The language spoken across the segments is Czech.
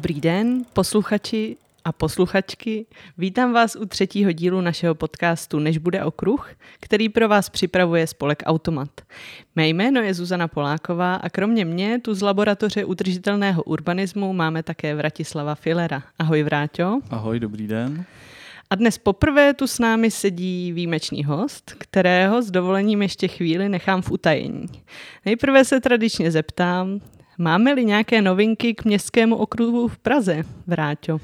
Dobrý den, posluchači a posluchačky. Vítám vás u třetího dílu našeho podcastu Než bude okruh, který pro vás připravuje spolek Automat. Mé jméno je Zuzana Poláková a kromě mě tu z laboratoře udržitelného urbanismu máme také Vratislava Filera. Ahoj Vráťo. Ahoj, dobrý den. A dnes poprvé tu s námi sedí výjimečný host, kterého s dovolením ještě chvíli nechám v utajení. Nejprve se tradičně zeptám, máme-li nějaké novinky k městskému okruhu v Praze, Vráťo?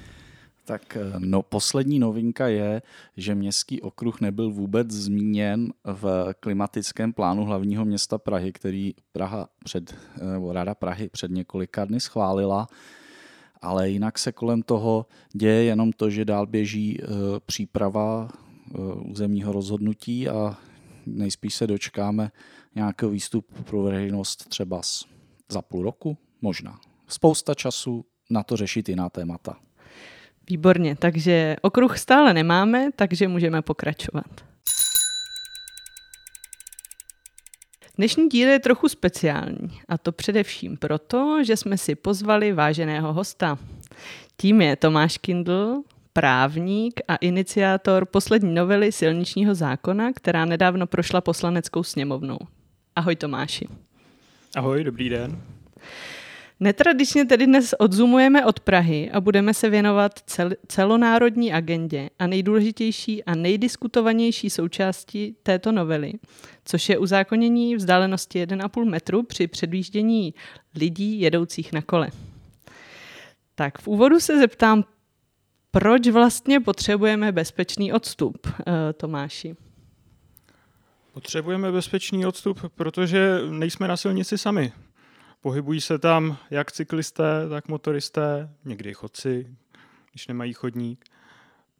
Tak eh, no, poslední novinka je, že městský okruh nebyl vůbec zmíněn v klimatickém plánu hlavního města Prahy, který Praha před, nebo Rada Prahy před několika dny schválila. Ale jinak se kolem toho děje jenom to, že dál běží e, příprava územního rozhodnutí a nejspíš se dočkáme nějakého výstupu pro veřejnost třeba za půl roku, možná. Spousta času na to řešit jiná témata. Výborně, takže okruh stále nemáme, takže můžeme pokračovat. Dnešní díl je trochu speciální a to především proto, že jsme si pozvali váženého hosta. Tím je Tomáš Kindl, právník a iniciátor poslední novely silničního zákona, která nedávno prošla poslaneckou sněmovnou. Ahoj Tomáši. Ahoj, dobrý den. Netradičně tedy dnes odzumujeme od Prahy a budeme se věnovat cel- celonárodní agendě a nejdůležitější a nejdiskutovanější součástí této novely, což je uzákonění vzdálenosti 1,5 metru při předvíždění lidí jedoucích na kole. Tak v úvodu se zeptám, proč vlastně potřebujeme bezpečný odstup, eh, Tomáši? Potřebujeme bezpečný odstup, protože nejsme na silnici sami. Pohybují se tam jak cyklisté, tak motoristé, někdy chodci, když nemají chodník.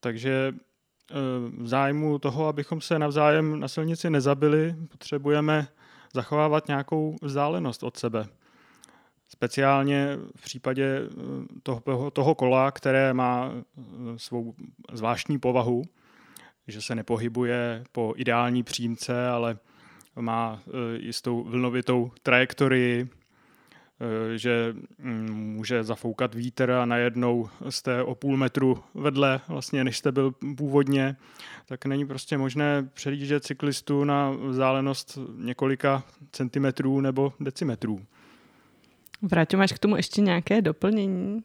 Takže eh, v zájmu toho, abychom se navzájem na silnici nezabili, potřebujeme zachovávat nějakou vzdálenost od sebe. Speciálně v případě eh, toho, toho kola, které má eh, svou zvláštní povahu, že se nepohybuje po ideální přímce, ale má jistou vlnovitou trajektorii, Eh, že mm, může zafoukat vítr a najednou jste o půl metru vedle, vlastně, než jste byl původně, tak není prostě možné předjíždět cyklistu na vzdálenost několika centimetrů nebo decimetrů. Vrátím, máš k tomu ještě nějaké doplnění?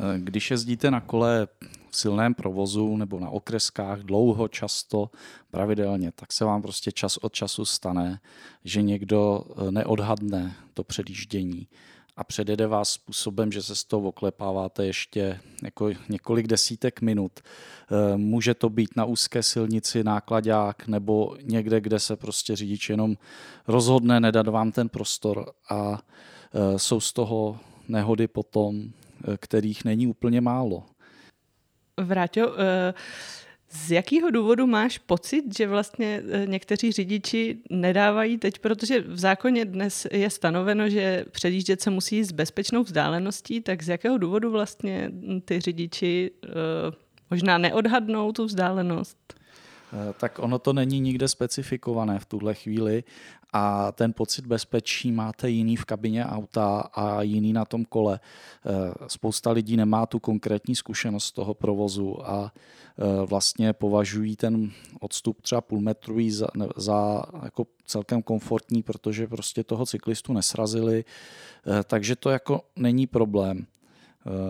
Eh, když jezdíte na kole silném provozu nebo na okreskách dlouho, často, pravidelně, tak se vám prostě čas od času stane, že někdo eh, neodhadne to předjíždění a předjede vás způsobem, že se z toho oklepáváte ještě jako několik desítek minut. Eh, může to být na úzké silnici nákladák nebo někde, kde se prostě řidič jenom rozhodne nedat vám ten prostor a jsou z toho nehody potom kterých není úplně málo. Vráťo, eh, z jakého důvodu máš pocit, že vlastně eh, někteří řidiči nedávají teď, protože v zákoně dnes je stanoveno, že předjíždět se musí s bezpečnou vzdáleností, tak z jakého důvodu vlastně ty řidiči eh, možná neodhadnou tu vzdálenost? Tak ono to není nikde specifikované v tuhle chvíli a ten pocit bezpečí máte jiný v kabině auta a jiný na tom kole. Eh, spousta lidí nemá tu konkrétní zkušenost toho provozu a eh, vlastně považují ten odstup třeba půl metru za, za jako celkem komfortní, protože prostě toho cyklistu nesrazili, eh, takže to jako není problém.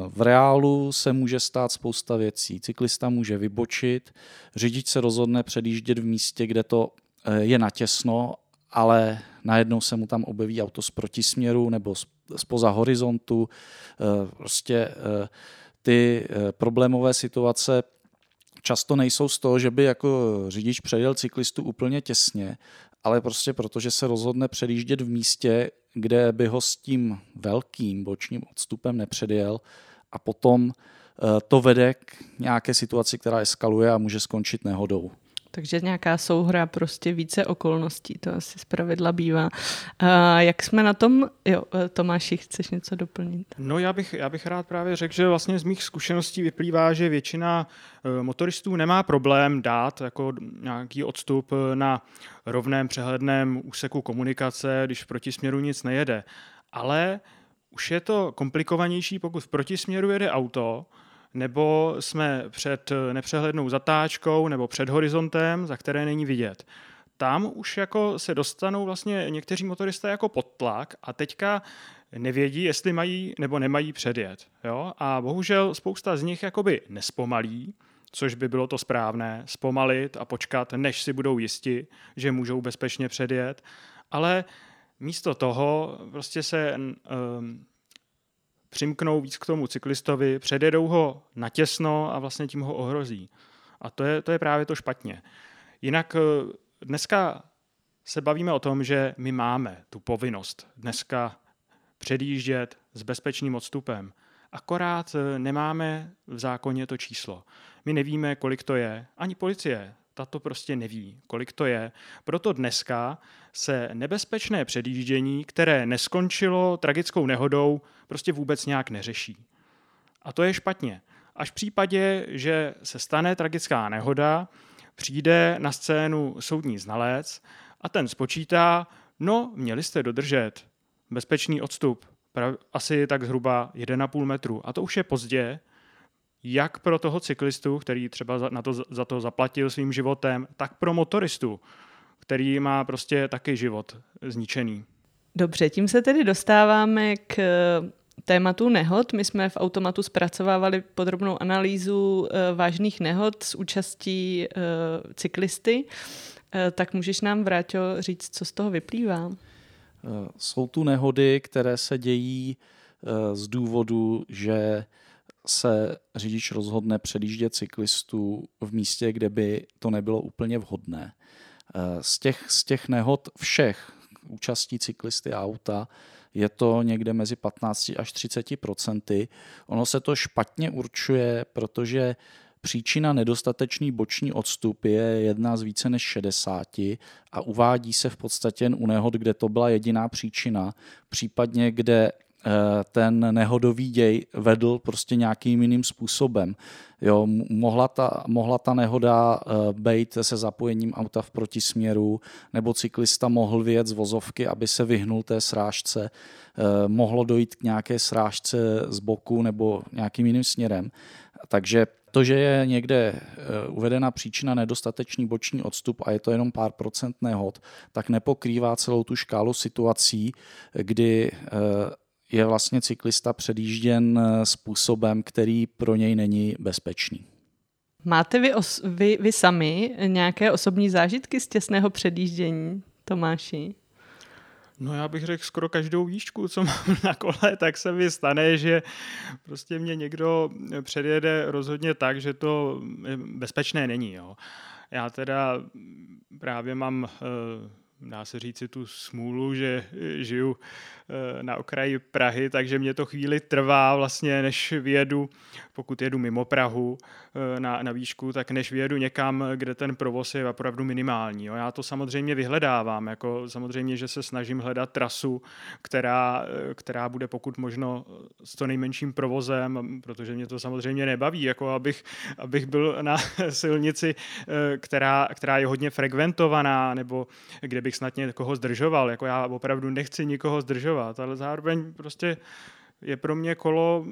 V reálu se může stát spousta věcí. Cyklista může vybočit, řidič se rozhodne předjíždět v místě, kde to je natěsno ale najednou se mu tam objeví auto z protisměru nebo spoza horizontu. Eh, prostě eh, ty eh, problémové situace často nejsou z toho, že by jako řidič předjel cyklistu úplně těsně, ale prostě protože se rozhodne předjíždět v místě, kde by ho s tím velkým bočním odstupem nepředjel a potom to vede k nějaké situaci, která eskaluje a může skončit nehodou. Takže nějaká souhra, prostě více okolností, to asi zpravidla bývá. A jak jsme na tom, jo, Tomáši, chceš něco doplnit? No já bych, já bych rád právě řekl, že vlastně z mých zkušeností vyplývá, že většina eh, motoristů nemá problém dát jako nějaký odstup na rovném přehledném úseku komunikace, když v protisměru nic nejede. Ale už je to komplikovanější, pokud v protisměru jede auto, nebo jsme před nepřehlednou zatáčkou nebo před horizontem, za které není vidět. Tam už jako se dostanou vlastně někteří motoristé jako pod tlak a teďka nevědí, jestli mají nebo nemají předjet. Jo? A bohužel spousta z nich jakoby nespomalí, což by bylo to správné, zpomalit a počkat, než si budou jisti, že můžou bezpečně předjet. Ale místo toho prostě se um, přimknou víc k tomu cyklistovi, předjedou ho natěsno a vlastně tím ho ohrozí. A to je, to je právě to špatně. Jinak eh, dneska se bavíme o tom, že my máme tu povinnost dneska předjíždět s bezpečným odstupem. Akorát eh, nemáme v zákoně to číslo. My nevíme, kolik to je. Ani policie tato prostě neví, kolik to je. Proto dneska se nebezpečné předjíždění, které neskončilo tragickou nehodou, prostě vůbec nějak neřeší. A to je špatně. Až v případě, že se stane tragická nehoda, přijde na scénu soudní znalec a ten spočítá, no, měli jste dodržet bezpečný odstup, asi tak zhruba 1,5 metru. A to už je pozdě, jak pro toho cyklistu, který třeba za, na to, za to zaplatil svým životem, tak pro motoristu, který má prostě taky život zničený. Dobře, tím se tedy dostáváme k eh, tématu nehod. My jsme v automatu zpracovávali podrobnou analýzu eh, vážných nehod s účastí eh, cyklisty. Tak můžeš nám, Vráťo, říct, co z toho vyplývá? Jsou tu nehody, které se dějí z důvodu, že se řidič rozhodne předjíždět cyklistů v místě, kde by to nebylo úplně vhodné. Eh, z těch, z těch nehod všech účastí cyklisty a auta je to někde mezi 15 až 30 procenty. Ono se to špatně určuje, protože Příčina nedostatečný boční odstup je jedna z více než 60 a uvádí se v podstatě jen u nehod, kde to byla jediná příčina, případně kde ten nehodový děj vedl prostě nějakým jiným způsobem. Jo, mohla, ta, mohla ta nehoda eh, být se zapojením auta v protisměru, nebo cyklista mohl vyjet z vozovky, aby se vyhnul té srážce. Eh, mohlo dojít k nějaké srážce z boku nebo nějakým jiným směrem. Takže to, že je někde uvedena příčina nedostatečný boční odstup a je to jenom pár procent nehod, tak nepokrývá celou tu škálu situací, kdy je vlastně cyklista předjížděn eh, způsobem, který pro něj není bezpečný. Máte vy, os- vy, vy sami nějaké osobní zážitky z těsného předjíždění, Tomáši? No já bych řekl skoro každou výšku, co mám na kole, tak se mi stane, že prostě mě někdo předjede rozhodně tak, že to bezpečné není. Jo. Já teda právě mám uh, dá se říci, tu smůlu, že žiju eh, na okraji Prahy, takže mě to chvíli trvá vlastně, než vyjedu, pokud jedu mimo Prahu eh, na, na výšku, tak než vyjedu někam, kde ten provoz je opravdu minimální. Jo. Já to samozřejmě vyhledávám, jako samozřejmě, že se snažím hledat trasu, která, eh, která bude pokud možno s to nejmenším provozem, protože mě to samozřejmě nebaví, jako abych, abych byl na silnici, která, která je hodně frekventovaná, nebo kde bych snad někoho zdržoval. Jako já opravdu nechci nikoho zdržovat, ale zároveň prostě je pro mě kolo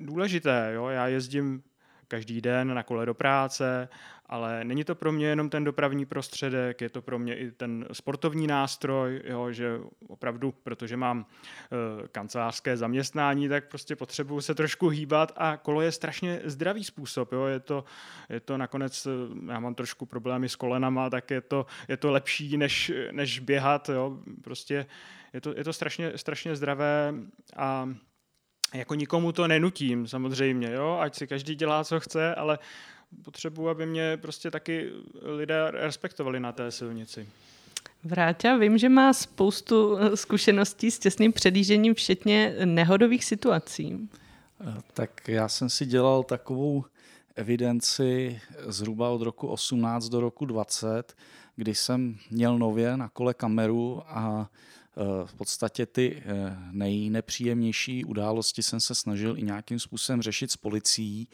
důležité. Jo? Já jezdím každý den na kole do práce, ale není to pro mě jenom ten dopravní prostředek, je to pro mě i ten sportovní nástroj, jo, že opravdu, protože mám e, kancelářské zaměstnání, tak prostě potřebuju se trošku hýbat a kolo je strašně zdravý způsob. Jo. Je, to, je to nakonec, já mám trošku problémy s kolenama, tak je to, je to lepší, než, než běhat. Jo. Prostě je to, je to strašně, strašně zdravé a jako nikomu to nenutím samozřejmě, jo? ať si každý dělá, co chce, ale potřebuji, aby mě prostě taky lidé respektovali na té silnici. Vráťa, vím, že má spoustu eh, zkušeností s těsným předjížením, včetně nehodových situací. Eh, tak já jsem si dělal takovou evidenci zhruba od roku 18 do roku 20, kdy jsem měl nově na kole kameru a eh, v podstatě ty nejnepříjemnější události jsem se snažil i nějakým způsobem řešit s policií.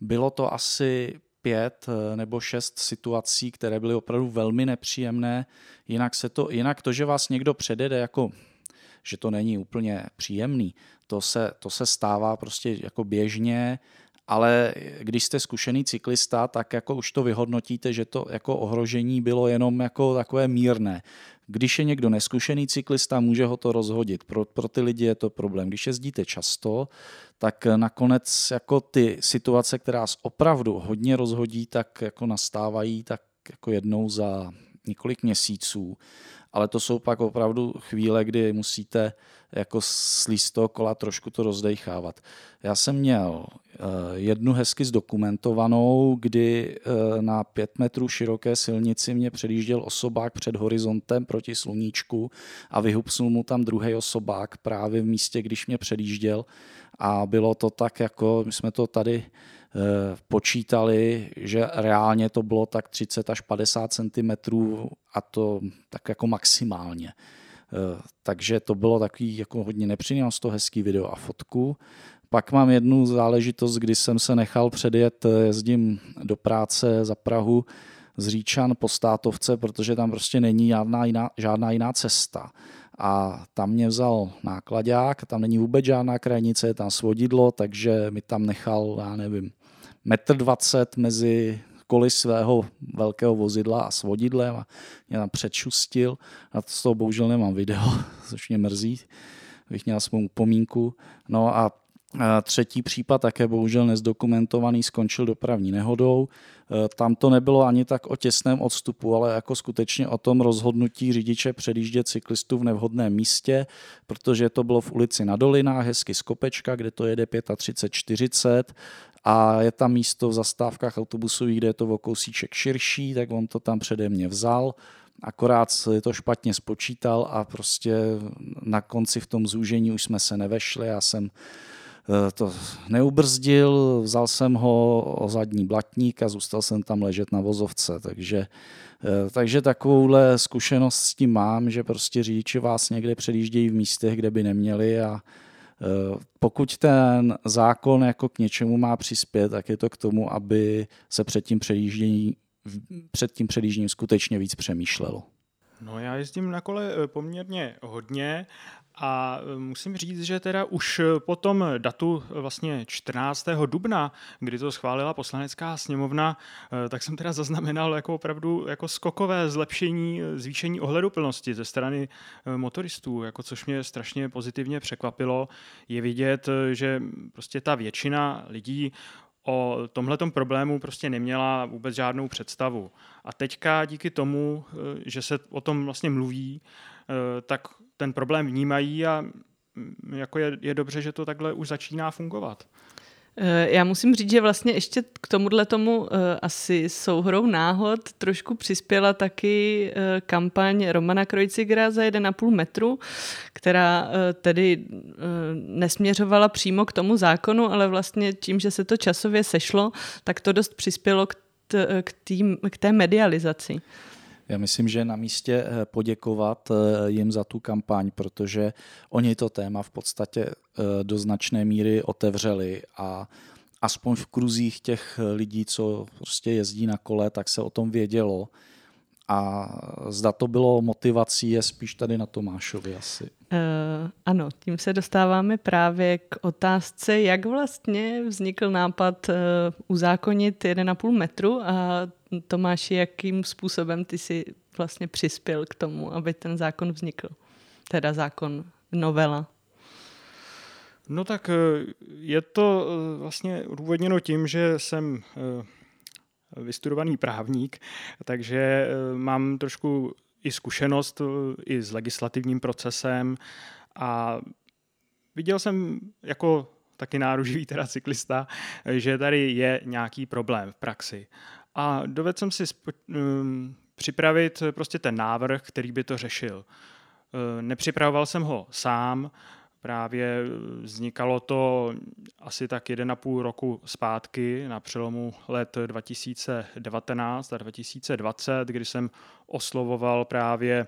Bylo to asi pět eh, nebo šest situací, které byly opravdu velmi nepříjemné. Jinak, se to, jinak to, že vás někdo předjede jako že to není úplně příjemný. To se, to se stává prostě jako běžně, ale když jste zkušený cyklista, tak jako už to vyhodnotíte, že to jako ohrožení bylo jenom jako takové mírné. Když je někdo neskušený cyklista, může ho to rozhodit. Pro, pro ty lidi je to problém. Když jezdíte často, tak nakonec jako ty situace, která vás opravdu hodně rozhodí, tak jako nastávají tak jako jednou za několik měsíců. Ale to jsou pak opravdu chvíle, kdy musíte jako slíst toho kola trošku to rozdechávat. Já jsem měl eh, jednu hezky zdokumentovanou, kdy eh, na pět metrů široké silnici mě předjížděl osobák před horizontem proti sluníčku a vyhupsnul mu tam druhý osobák právě v místě, když mě předjížděl a bylo to tak jako, my jsme to tady počítali, že reálně to bylo tak 30 až 50 cm a to tak jako maximálně. Eh, takže to bylo takový jako hodně nepříjemné, to hezký video a fotku. Pak mám jednu záležitost, kdy jsem se nechal předjet, eh, jezdím do práce za Prahu z Říčan po státovce, protože tam prostě není žádná jiná, žádná jiná cesta. A tam mě vzal nákladák, tam není vůbec žádná krajnice, je tam svodidlo, takže mi tam nechal, já nevím, metr dvacet mezi koly svého velkého vozidla a s vodidlem a mě tam předšustil. A z toho bohužel nemám video, což mě mrzí. Bych měl svou upomínku. No a Třetí případ, také bohužel nezdokumentovaný, skončil dopravní nehodou. E, tam to nebylo ani tak o těsném odstupu, ale jako skutečně o tom rozhodnutí řidiče předjíždět cyklistu v nevhodném místě, protože to bylo v ulici na Dolinách, hezky z Kopečka, kde to jede 35-40 a je tam místo v zastávkách autobusových, kde je to o kousíček širší, tak on to tam přede mě vzal, akorát si to špatně spočítal a prostě na konci v tom zúžení už jsme se nevešli, já jsem eh, to neubrzdil, vzal jsem ho o zadní blatník a zůstal jsem tam ležet na vozovce, takže, eh, takže takovouhle zkušenost s tím mám, že prostě řidiči vás někde předjíždějí v místech, kde by neměli a pokud ten zákon jako k něčemu má přispět, tak je to k tomu, aby se před tím předjížděním, před tím předjížděním skutečně víc přemýšlelo. No já jezdím na kole eh, poměrně hodně a e, musím říct, že teda už e, po tom datu e, vlastně 14. dubna, kdy to schválila poslanecká sněmovna, tak jsem teda zaznamenal jako opravdu jako skokové zlepšení, zvýšení ohleduplnosti ze strany motoristů, jako což mě strašně pozitivně překvapilo. Je vidět, že prostě ta většina lidí o tomhletom problému prostě neměla vůbec žádnou představu. A teďka díky tomu, že se o tom vlastně mluví, tak ten problém vnímají a mm, jako je, je dobře, že to takhle už začíná fungovat. Eh, já musím říct, že vlastně ještě k tomuhle tomu uh, asi souhrou náhod trošku přispěla taky uh, kampaň Romana Krojcigera za 1,5 metru, která tedy nesměřovala přímo k tomu zákonu, ale vlastně tím, že se to časově sešlo, tak to dost přispělo k, tý, k té medializaci. Já myslím, že je na místě eh, poděkovat eh, jim za tu kampaň, protože oni to téma v podstatě eh, do značné míry otevřeli a aspoň v kruzích těch lidí, co prostě jezdí na kole, tak se o tom vědělo. A zda to bylo motivací, je spíš tady na Tomášovi asi. Uh, ano, tím se dostáváme právě k otázce, jak vlastně vznikl nápad uh, uzákonit 1,5 metru a Tomáši, jakým způsobem ty si vlastně přispěl k tomu, aby ten zákon vznikl? Teda zákon, novela. No tak eh, je to eh, vlastně důvodněno tím, že jsem eh, vystudovaný právník, takže mám trošku i zkušenost i s legislativním procesem a viděl jsem jako taky náruživý teda cyklista, že tady je nějaký problém v praxi. A dovedl jsem si spo- um, připravit prostě ten návrh, který by to řešil. Uh, nepřipravoval jsem ho sám, právě vznikalo to asi tak 1,5 roku zpátky na přelomu let 2019 a 2020, kdy jsem oslovoval právě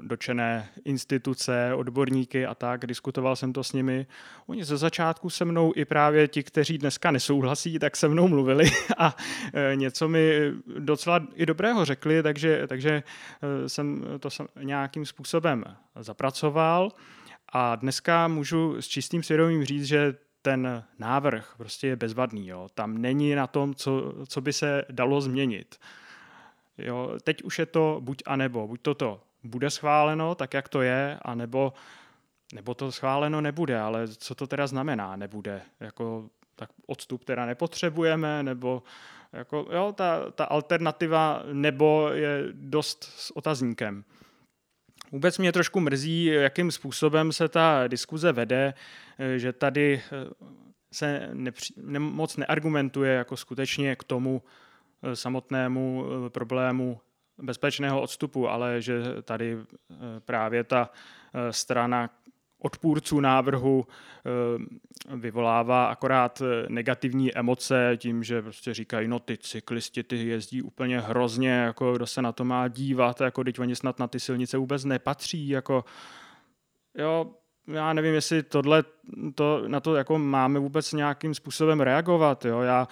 dočené instituce, odborníky a tak, diskutoval jsem to s nimi. Oni ze začátku se mnou i právě ti, kteří dneska nesouhlasí, tak se mnou mluvili a e, něco mi docela i dobrého řekli, takže, takže e, jsem to nějakým způsobem zapracoval. A dneska můžu s čistým svědomím říct, že ten návrh prostě je bezvadný. Jo. Tam není na tom, co, co by se dalo změnit. Jo, teď už je to buď a nebo. Buď toto bude schváleno tak, jak to je, anebo nebo to schváleno nebude, ale co to teda znamená nebude? Jako, tak odstup teda nepotřebujeme, nebo jako, jo, ta, ta alternativa nebo je dost s otazníkem. Vůbec mě trošku mrzí, jakým způsobem se ta diskuze vede, že tady se nepři, ne, moc neargumentuje jako skutečně k tomu, Eh, samotnému eh, problému bezpečného odstupu, ale že tady eh, právě ta strana odpůrců návrhu vyvolává akorát negativní emoce tím, že prostě říkají, no ty cyklisti, ty jezdí úplně hrozně, jako kdo se na to má dívat, jako teď oni snad na ty silnice vůbec nepatří, jako jo, já nevím, jestli tohle, to, na to jako máme vůbec nějakým způsobem reagovat, jo, já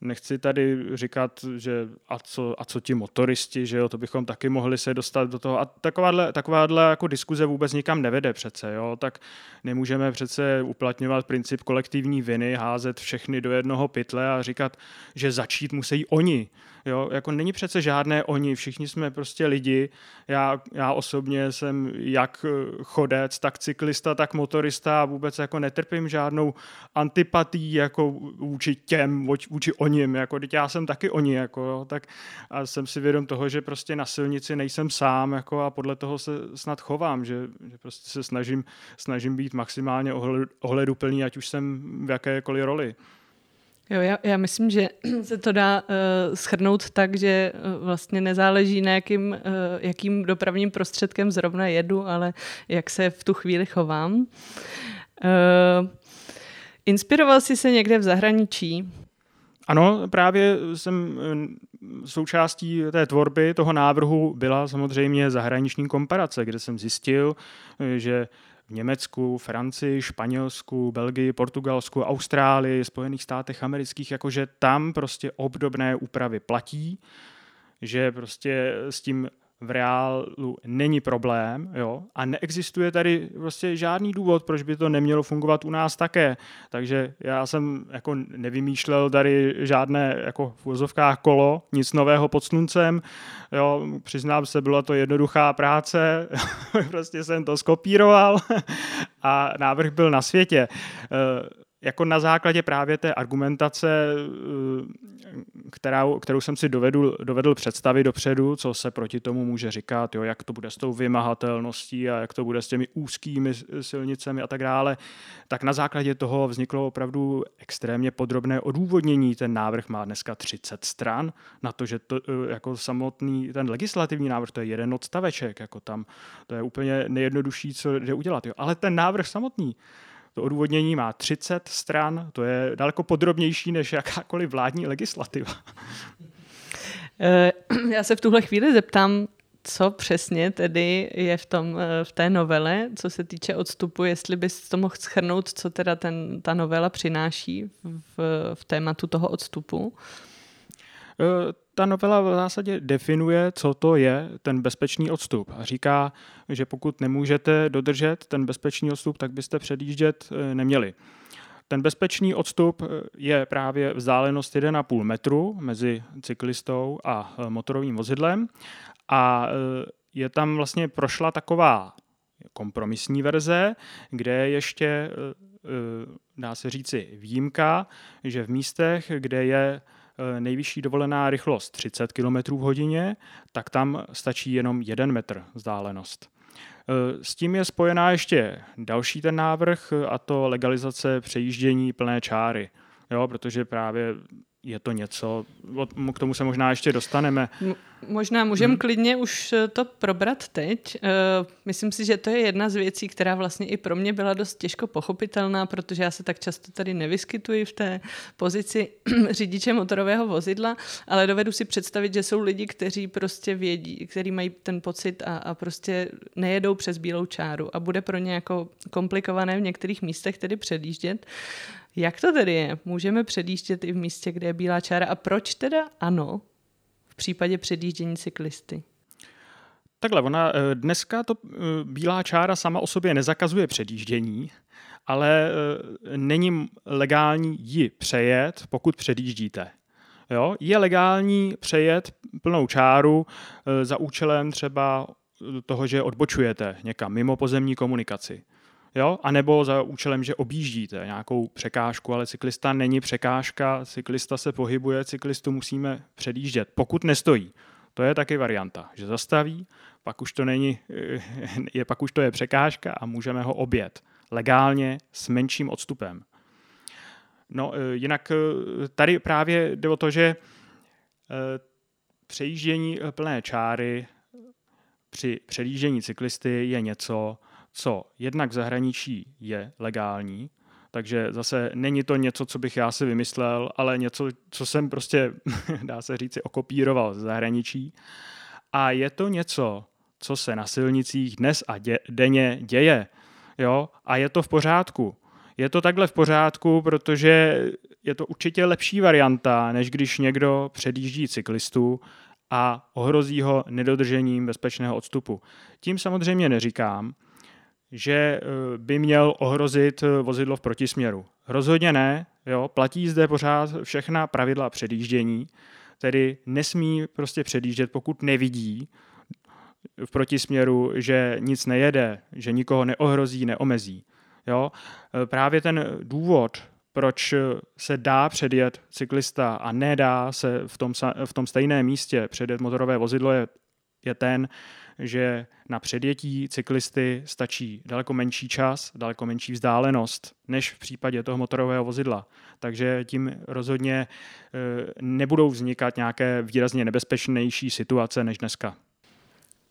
nechci tady říkat, že a co, a co ti motoristi, že jo, to bychom taky mohli se dostat do toho. A takováhle, takováhle jako diskuze vůbec nikam nevede přece, jo, tak nemůžeme přece uplatňovat princip kolektivní viny, házet všechny do jednoho pytle a říkat, že začít musí oni. Jo, jako není přece žádné oni, všichni jsme prostě lidi. Já, já osobně jsem jak chodec, tak cyklista, tak motorista a vůbec jako netrpím žádnou antipatii jako vůči těm, vůči oním, jako teď já jsem taky oni, jako, jo, tak a jsem si vědom toho, že prostě na silnici nejsem sám, jako a podle toho se snad chovám, že, že prostě se snažím, snažím být maximálně ohleduplný, ať už jsem v jakékoliv roli. Jo, já, já myslím, že se to dá uh, schrnout tak, že uh, vlastně nezáleží na jakým, uh, jakým dopravním prostředkem zrovna jedu, ale jak se v tu chvíli chovám. Uh, inspiroval jsi se někde v zahraničí? Ano, právě jsem součástí té tvorby toho návrhu byla samozřejmě zahraniční komparace, kde jsem zjistil, že Německu, Francii, Španělsku, Belgii, Portugalsku, Austrálii, Spojených státech amerických, jakože tam prostě obdobné úpravy platí, že prostě s tím v reálu není problém jo? a neexistuje tady prostě žádný důvod, proč by to nemělo fungovat u nás také. Takže já jsem jako nevymýšlel tady žádné jako v úzovkách kolo, nic nového pod sluncem. Jo? Přiznám se, byla to jednoduchá práce, prostě jsem to skopíroval a návrh byl na světě jako na základě právě té argumentace, eh, kterou, kterou jsem si dovedl, dovedl představit dopředu, co se proti tomu může říkat, jo, jak to bude s tou vymahatelností a jak to bude s těmi úzkými silnicemi a tak dále, tak na základě toho vzniklo opravdu extrémně podrobné odůvodnění. Ten návrh má dneska 30 stran na to, že to eh, jako samotný ten legislativní návrh, to je jeden odstaveček, jako tam, to je úplně nejjednodušší, co jde udělat. Jo. Ale ten návrh samotný, to odůvodnění má 30 stran, to je daleko podrobnější než jakákoliv vládní legislativa. Eh, já se v tuhle chvíli zeptám, co přesně tedy je v, tom, eh, v té novele, co se týče odstupu, jestli bys to mohl schrnout, co teda ten, ta novela přináší v, v tématu toho odstupu? Ta novela v zásadě definuje, co to je ten bezpečný odstup a říká, že pokud nemůžete dodržet ten bezpečný odstup, tak byste předjíždět eh, neměli. Ten bezpečný odstup eh, je právě vzdálenost 1,5 metru mezi cyklistou a motorovým vozidlem a je tam vlastně prošla taková kompromisní verze, kde ještě dá se říci výjimka, že v místech, kde je nejvyšší dovolená rychlost 30 km v hodině, tak tam stačí jenom 1 metr vzdálenost. Eh, s tím je spojená ještě další ten návrh, a to legalizace přejíždění plné čáry. Jo, protože právě je to něco, k tomu se možná ještě dostaneme. Možná můžeme hmm. klidně už eh, to probrat teď. Eh, myslím si, že to je jedna z věcí, která vlastně i pro mě byla dost těžko pochopitelná, protože já se tak často tady nevyskytuji v té pozici řidiče motorového vozidla, ale dovedu si představit, že jsou lidi, kteří prostě vědí, kteří mají ten pocit a, a prostě nejedou přes bílou čáru a bude pro ně jako komplikované v některých místech tedy předjíždět. Jak to tedy je? Můžeme předjíždět i v místě, kde je bílá čára a proč teda ano v případě předjíždění cyklisty? Takhle, ona eh, dneska to eh, bílá čára sama o sobě nezakazuje předjíždění, ale eh, není legální ji přejet, pokud předjíždíte. Jo? Je legální přejet plnou čáru za účelem třeba toho, že odbočujete někam mimo pozemní komunikaci jo? a nebo za účelem, že objíždíte nějakou překážku, ale cyklista není překážka, cyklista se pohybuje, cyklistu musíme předjíždět, pokud nestojí. To je taky varianta, že zastaví, pak už to není, je, pak už to je překážka a můžeme ho objet legálně s menším odstupem. No, e, jinak e, tady právě jde o to, že e, přejíždění plné čáry při předjíždění cyklisty je něco, co jednak v zahraničí je legální, takže zase není to něco, co bych já si vymyslel, ale něco, co jsem prostě, dá se říci, okopíroval z zahraničí. A je to něco, co se na silnicích dnes a dě, denně děje. Jo? A je to v pořádku. Je to takhle v pořádku, protože je to určitě lepší varianta, než když někdo předjíždí cyklistu a ohrozí ho nedodržením bezpečného odstupu. Tím samozřejmě neříkám, že eh, by měl ohrozit eh, vozidlo v protisměru. Rozhodně ne, jo, platí zde pořád všechna pravidla předjíždění, tedy nesmí prostě předjíždět, pokud nevidí v protisměru, že nic nejede, že nikoho neohrozí, neomezí. Jo? Eh, právě ten důvod, proč se dá předjet cyklista a nedá se v tom, v tom stejném místě předjet motorové vozidlo, je, je ten, že na předjetí cyklisty stačí daleko menší čas, daleko menší vzdálenost, než v případě toho motorového vozidla. Takže tím rozhodně e, nebudou vznikat nějaké výrazně nebezpečnější situace než dneska.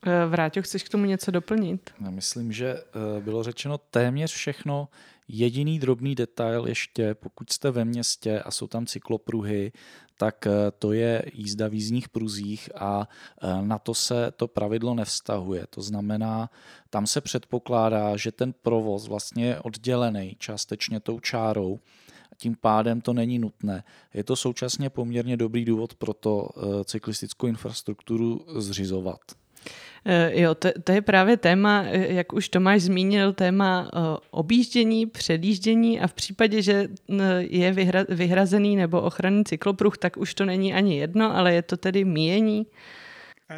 E, Vráťo, chceš k tomu něco doplnit? Já myslím, že e, bylo řečeno téměř všechno. Jediný drobný detail ještě, pokud jste ve městě a jsou tam cyklopruhy, tak eh, to je jízda v jízdních pruzích a eh, na to se to pravidlo nevztahuje. To znamená, tam se předpokládá, že ten provoz vlastně je oddělený částečně tou čárou, tím pádem to není nutné. Je to současně poměrně dobrý důvod pro to eh, cyklistickou infrastrukturu zřizovat. Eh, jo, to, to je právě téma, eh, jak už Tomáš zmínil, téma eh, objíždění, předjíždění a v případě, že je vyhra, vyhrazený nebo ochranný cyklopruh, tak už to není ani jedno, ale je to tedy míjení.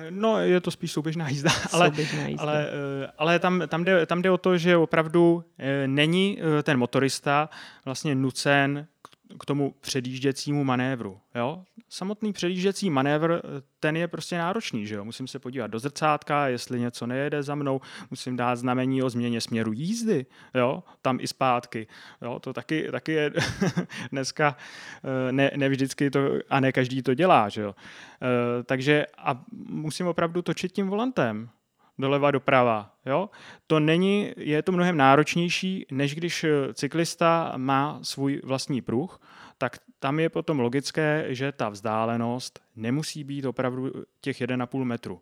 No, je to spíš souběžná jízda, ale, souběžná jízda. ale, ale tam, tam, jde, tam jde o to, že opravdu není ten motorista vlastně nucen k tomu předjížděcímu manévru. Jo? Samotný předjížděcí manévr, ten je prostě náročný. Že jo? Musím se podívat do zrcátka, jestli něco nejede za mnou, musím dát znamení o změně směru jízdy, jo? tam i zpátky. Jo? To taky, taky je dneska eh, ne, ne vždycky to, a ne každý to dělá. Že jo? Eh, takže a musím opravdu točit tím volantem doleva doprava. Jo? To není, je to mnohem náročnější, než když eh, cyklista má svůj vlastní pruh, tak tam je potom logické, že ta vzdálenost nemusí být opravdu těch 1,5 metru.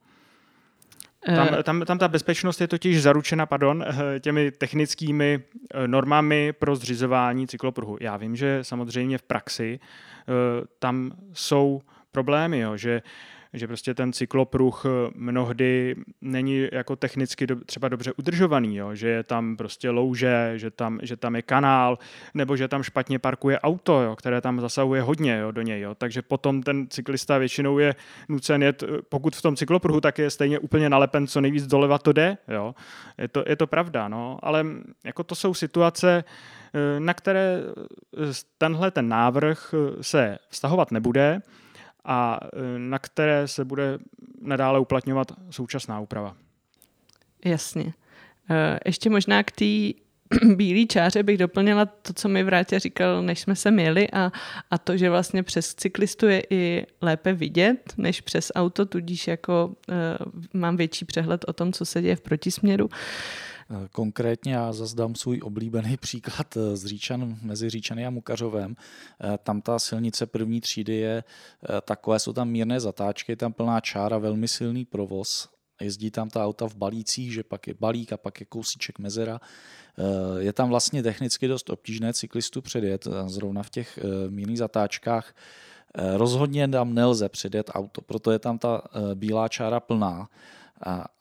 Tam, eh. tam, tam ta bezpečnost je totiž zaručena pardon, eh, těmi technickými normami pro zřizování cyklopruhu. Já vím, že samozřejmě v praxi tam jsou problémy, jo, že že prostě ten cyklopruh eh, mnohdy není jako technicky do, třeba dobře udržovaný, jo? že je tam prostě louže, že tam, že tam je kanál, nebo že tam špatně parkuje auto, jo? které tam zasahuje hodně jo, do něj. Jo? Takže potom ten cyklista většinou je nucen jet, eh, pokud v tom cyklopruhu, tak je stejně úplně nalepen, co nejvíc doleva to jde. Jo? Je, to, je to pravda, no? ale jako to jsou situace, eh, na které tenhle ten návrh se vztahovat nebude a e, na které se bude nadále uplatňovat současná úprava. Jasně. E, ještě možná k té bílý čáře bych doplnila to, co mi Vrátě říkal, než jsme se měli a, a to, že vlastně přes cyklistu je i lépe vidět, než přes auto, tudíž jako uh, mám větší přehled o tom, co se děje v protisměru. Konkrétně já zazdám svůj oblíbený příklad z Říčan, mezi Říčany a Mukařovem. Tam ta silnice první třídy je takové, jsou tam mírné zatáčky, je tam plná čára, velmi silný provoz jezdí tam ta auta v balících, že pak je balík a pak je kousíček mezera. Eh, je tam vlastně technicky dost obtížné cyklistu předjet, eh, zrovna v těch eh, mírných zatáčkách. Rozhodně tam nelze předjet auto, proto je tam ta bílá čára plná.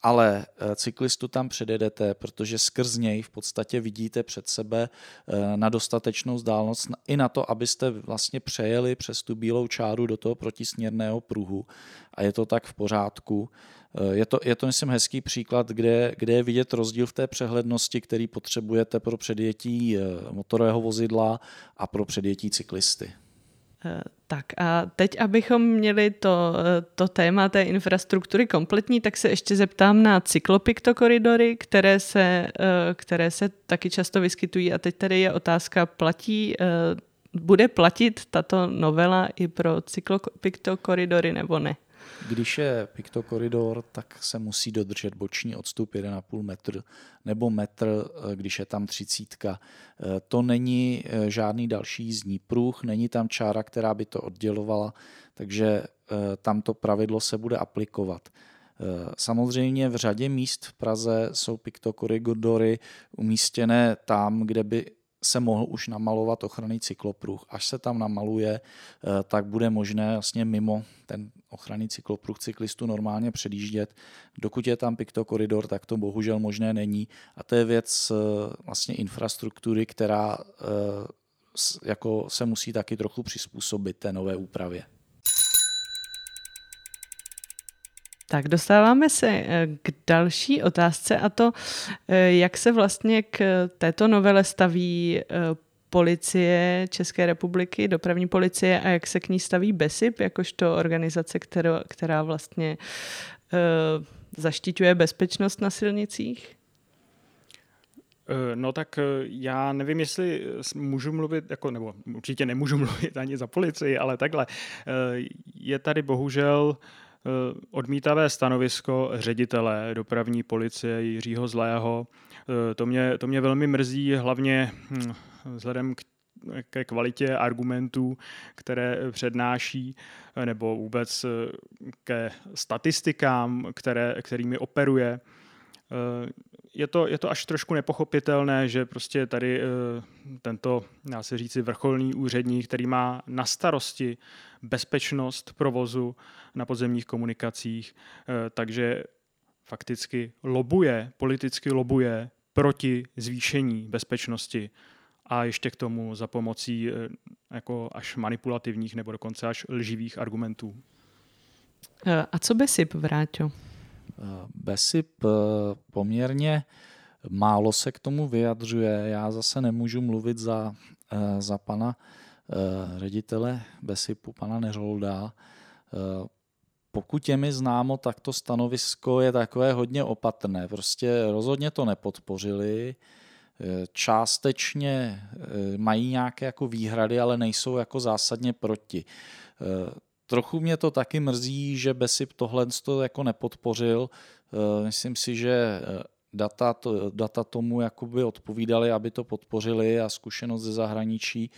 Ale cyklistu tam předjedete, protože skrz něj v podstatě vidíte před sebe na dostatečnou vzdálenost i na to, abyste vlastně přejeli přes tu bílou čáru do toho protisměrného pruhu. A je to tak v pořádku. Je to, je to myslím, hezký příklad, kde, kde je vidět rozdíl v té přehlednosti, který potřebujete pro předjetí motorového vozidla a pro předjetí cyklisty. Eh, tak a teď, abychom měli to, eh, to téma té infrastruktury kompletní, tak se ještě zeptám na cyklopiktokoridory, které se, které se taky často vyskytují. A teď tady je otázka, platí, bude platit tato novela i pro cyklopiktokoridory nebo ne? Když je piktokoridor, tak se musí dodržet boční odstup 1,5 metr nebo metr, eh, když je tam třicítka. Eh, to není eh, žádný další jízdní pruh, není tam čára, která by to oddělovala, takže tamto pravidlo se bude aplikovat. Samozřejmě v řadě míst v Praze jsou piktokoridory umístěné tam, kde by se mohl už namalovat ochranný cyklopruh. Až se tam namaluje, eh, tak bude možné vlastně mimo ten ochranný cyklopruh cyklistu normálně předjíždět. Dokud je tam piktokoridor, tak to bohužel možné není. A to je věc eh, vlastně infrastruktury, která eh, jako se musí taky trochu přizpůsobit té nové úpravě. Tak dostáváme se eh, k další otázce a to, eh, jak se vlastně k této novele staví eh, policie České republiky, dopravní policie a jak se k ní staví BESIP, jakožto organizace, která, která vlastně zaštiťuje bezpečnost na silnicích? No tak já nevím, jestli můžu mluvit, jako, nebo určitě nemůžu mluvit ani za policii, ale takhle. Je tady bohužel Eh, odmítavé stanovisko ředitele dopravní policie Jiřího Zlého. Eh, to mě, to mě velmi mrzí, hlavně hm, vzhledem k ke kvalitě argumentů, které přednáší, eh, nebo vůbec ke statistikám, které, kterými operuje. Je to, je to až trošku nepochopitelné, že prostě tady tento, dá se říci, vrcholný úředník, který má na starosti bezpečnost provozu na podzemních komunikacích, eh, takže fakticky lobuje, politicky lobuje proti zvýšení bezpečnosti a ještě k tomu za pomocí eh, jako až manipulativních nebo dokonce až lživých argumentů. Eh, a co Besip, Vráťo? Besip poměrně málo se k tomu vyjadřuje. Já zase nemůžu mluvit za, za pana ředitele Besipu, pana Neřolda pokud je mi známo, tak to stanovisko je takové hodně opatrné. Prostě rozhodně to nepodpořili. Částečně eh, mají nějaké jako výhrady, ale nejsou jako zásadně proti. Eh, trochu mě to taky mrzí, že Besip tohle to jako nepodpořil. Eh, myslím si, že data, to, data tomu jakoby odpovídali, aby to podpořili a zkušenost ze zahraničí,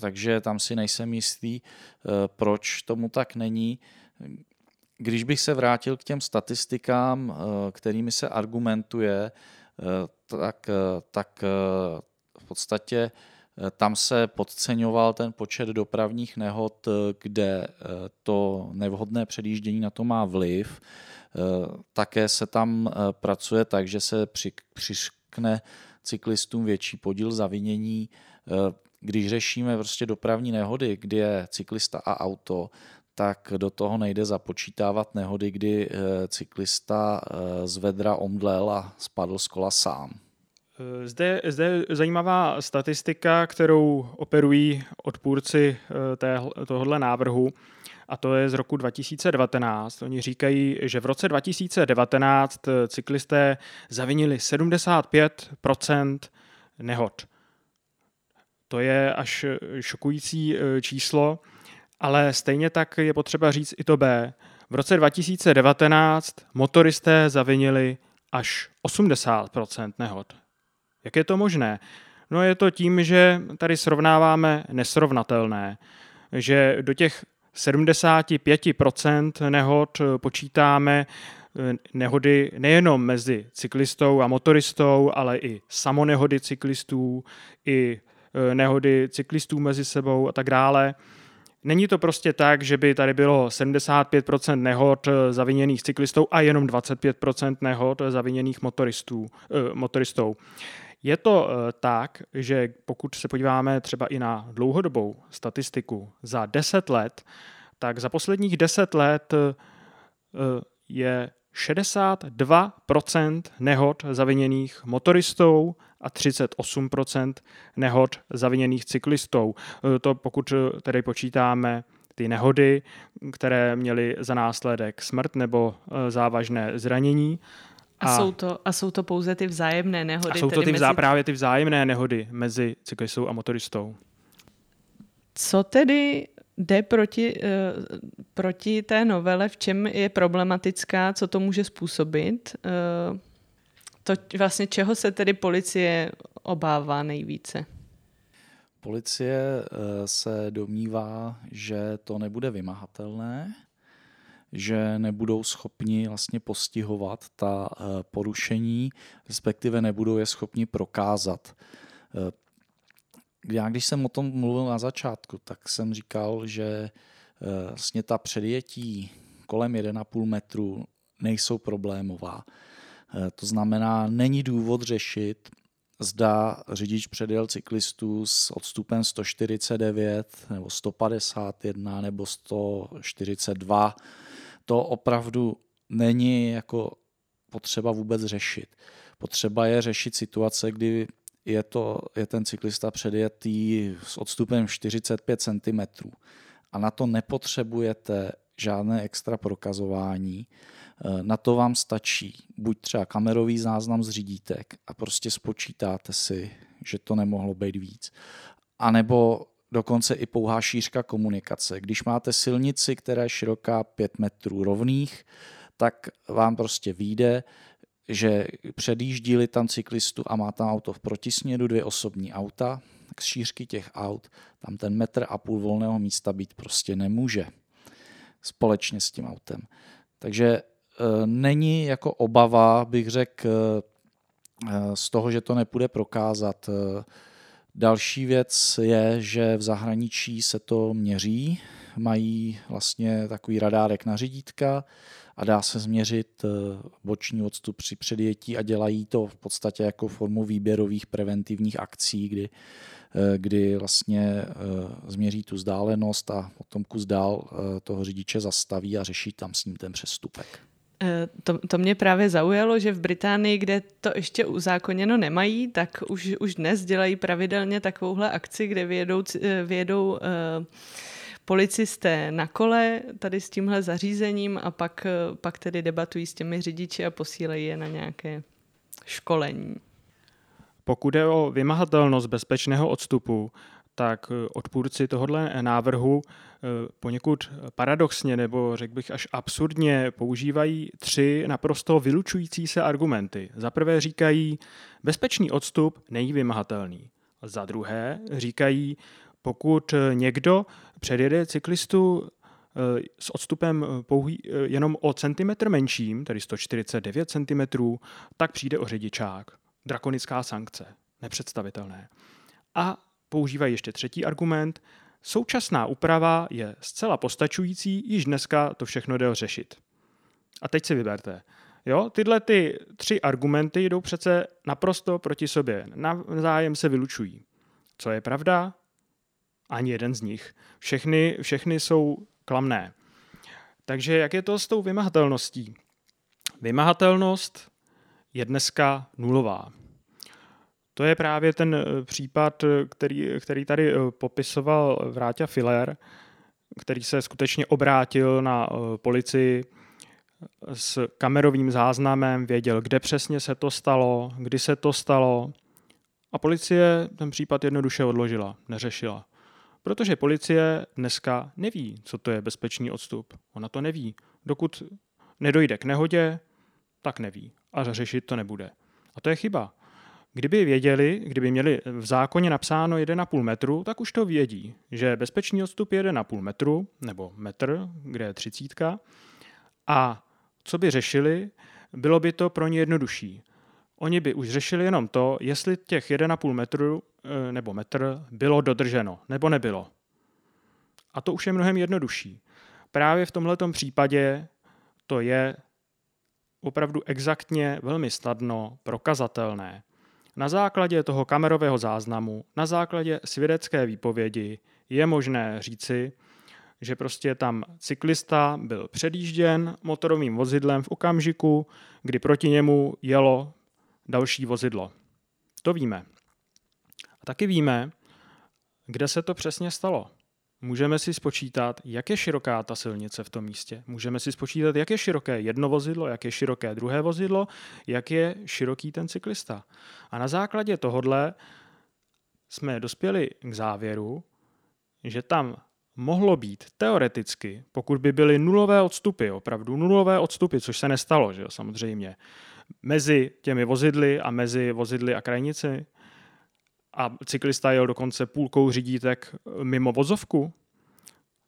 takže tam si nejsem jistý, proč tomu tak není. Když bych se vrátil k těm statistikám, eh, kterými se argumentuje, eh, tak, eh, tak v podstatě tam se podceňoval ten počet dopravních nehod, kde to nevhodné předjíždění na to má vliv. Také se tam pracuje tak, že se přiškne cyklistům větší podíl zavinění. Když řešíme prostě dopravní nehody, kdy je cyklista a auto, tak do toho nejde započítávat nehody, kdy eh, cyklista eh, z vedra omdlel a spadl z kola sám. Eh, zde, zde je zajímavá statistika, kterou operují odpůrci té, tohohle návrhu, a to je z roku 2019. Oni říkají, že v roce 2019 cyklisté zavinili 75% nehod. To je až šokující e, číslo, ale stejně tak je potřeba říct i to B. V roce 2019 motoristé zavinili až 80% nehod. Jak je to možné? No je to tím, že tady srovnáváme nesrovnatelné, že do těch 75% nehod počítáme eh, nehody nejenom mezi cyklistou a motoristou, ale i samonehody cyklistů, i eh, nehody cyklistů mezi sebou a tak dále. Není to prostě tak, že by tady bylo 75% nehod eh, zaviněných cyklistou a jenom 25% nehod zaviněných motoristů, motoristou. Je to eh, tak, že pokud se podíváme třeba i na dlouhodobou statistiku za 10 let, tak za posledních 10 let eh, je 62% nehod zaviněných motoristou a 38% nehod zaviněných cyklistou. Eh, to pokud tedy počítáme ty nehody, které měly za následek smrt nebo závažné zranění. A, a, jsou to, a jsou to pouze ty vzájemné nehody? A jsou to ty vzá, mezi... právě ty vzájemné nehody mezi cyklistou a motoristou. Co tedy jde proti, uh, proti té novele, v čem je problematická, co to může způsobit? Uh, to vlastně čeho se tedy policie obává nejvíce? Policie uh, se domnívá, že to nebude vymahatelné, že nebudou schopni vlastně postihovat ta eh, porušení, respektive nebudou je schopni prokázat. Eh, já když jsem o tom mluvil na začátku, tak jsem říkal, že eh, vlastně ta předjetí kolem 1,5 metru nejsou problémová. To znamená, není důvod řešit, zda řidič předjel cyklistů s odstupem 149 nebo 151 nebo 142 to opravdu není jako potřeba vůbec řešit. Potřeba je řešit situace, kdy je, to, je ten cyklista předjetý s odstupem 45 cm a na to nepotřebujete žádné extra prokazování. Eh, na to vám stačí buď třeba kamerový záznam z řídítek a prostě spočítáte si, že to nemohlo být víc. A nebo dokonce i pouhá šířka komunikace. Když máte silnici, která je široká 5 metrů rovných, tak vám prostě vyjde, že předjíždí tam cyklistu a má tam auto v protisměru, dvě osobní auta, tak z šířky těch aut tam ten metr a půl volného místa být prostě nemůže společně s tím autem. Takže e, není jako obava, bych řekl, e, z toho, že to nepůjde prokázat. E, Další věc je, že v zahraničí se to měří, mají vlastně takový radárek na řidítka a dá se změřit eh, boční odstup při předjetí a dělají to v podstatě jako formu výběrových preventivních akcí, kdy, eh, kdy vlastně eh, změří tu vzdálenost a potom kus dál toho řidiče zastaví a řeší tam s ním ten přestupek. Eh, to, to mě právě zaujalo, že v Británii, kde to ještě uzákoněno nemají, tak už, už dnes dělají pravidelně takovouhle akci, kde vyjedou, eh, vyjedou uh, policisté na kole tady s tímhle zařízením a pak, pak tedy debatují s těmi řidiči a posílají je na nějaké školení. Pokud je o vymahatelnost bezpečného odstupu, tak eh, odpůrci tohohle návrhu eh, poněkud paradoxně nebo řekl bych až absurdně používají tři naprosto vylučující se argumenty. Za prvé říkají, bezpečný odstup není vymahatelný. Za druhé říkají, pokud někdo předjede cyklistu eh, s odstupem pouhý, jenom o centimetr menším, tedy 149 cm, tak přijde o řidičák. Drakonická sankce. Nepředstavitelné. A používají ještě třetí argument. Současná úprava je zcela postačující, již dneska to všechno jde řešit. A teď si vyberte. Jo, tyhle ty tři argumenty jdou přece naprosto proti sobě. Navzájem se vylučují. Co je pravda? Ani jeden z nich. Všechny, všechny jsou klamné. Takže jak je to s tou vymahatelností? Vymahatelnost je dneska nulová. To je právě ten eh, případ, eh, který, který tady eh, popisoval Vráťa Filer, který se skutečně obrátil na policii s kamerovým záznamem, věděl, kde přesně se to stalo, kdy se to stalo A policie ten případ jednoduše odložila, neřešila. Protože policie dneska neví, co to je bezpečný odstup. Ona to neví. Dokud nedojde k nehodě, tak neví. A řešit to nebude. A to je chyba. Kdyby věděli, kdyby měli v zákoně napsáno 1,5 metru, tak už to vědí, že bezpečný odstup je 1,5 metru, nebo metr, kde je třicítka. A co by řešili, bylo by to pro ně jednodušší. Oni by už řešili jenom to, jestli těch 1,5 metru eh, nebo metr bylo dodrženo nebo nebylo. A to už je mnohem jednodušší. Právě v tomto případě to je opravdu exaktně velmi snadno prokazatelné. Na základě toho kamerového záznamu, na základě svědecké výpovědi je možné říci, že prostě tam cyklista byl předjížděn motorovým vozidlem v okamžiku, kdy proti němu jelo další vozidlo. To víme. A taky víme, kde se to přesně stalo. Můžeme si spočítat, jak je široká ta silnice v tom místě. Můžeme si spočítat, jak je široké jedno vozidlo, jak je široké druhé vozidlo, jak je široký ten cyklista. A na základě tohodle jsme dospěli k závěru, že tam mohlo být teoreticky, pokud by byly nulové odstupy, opravdu nulové odstupy, což se nestalo, že jo, samozřejmě, mezi těmi vozidly a mezi vozidly a krajnici, a cyklista jel dokonce půlkou řidítek mimo vozovku,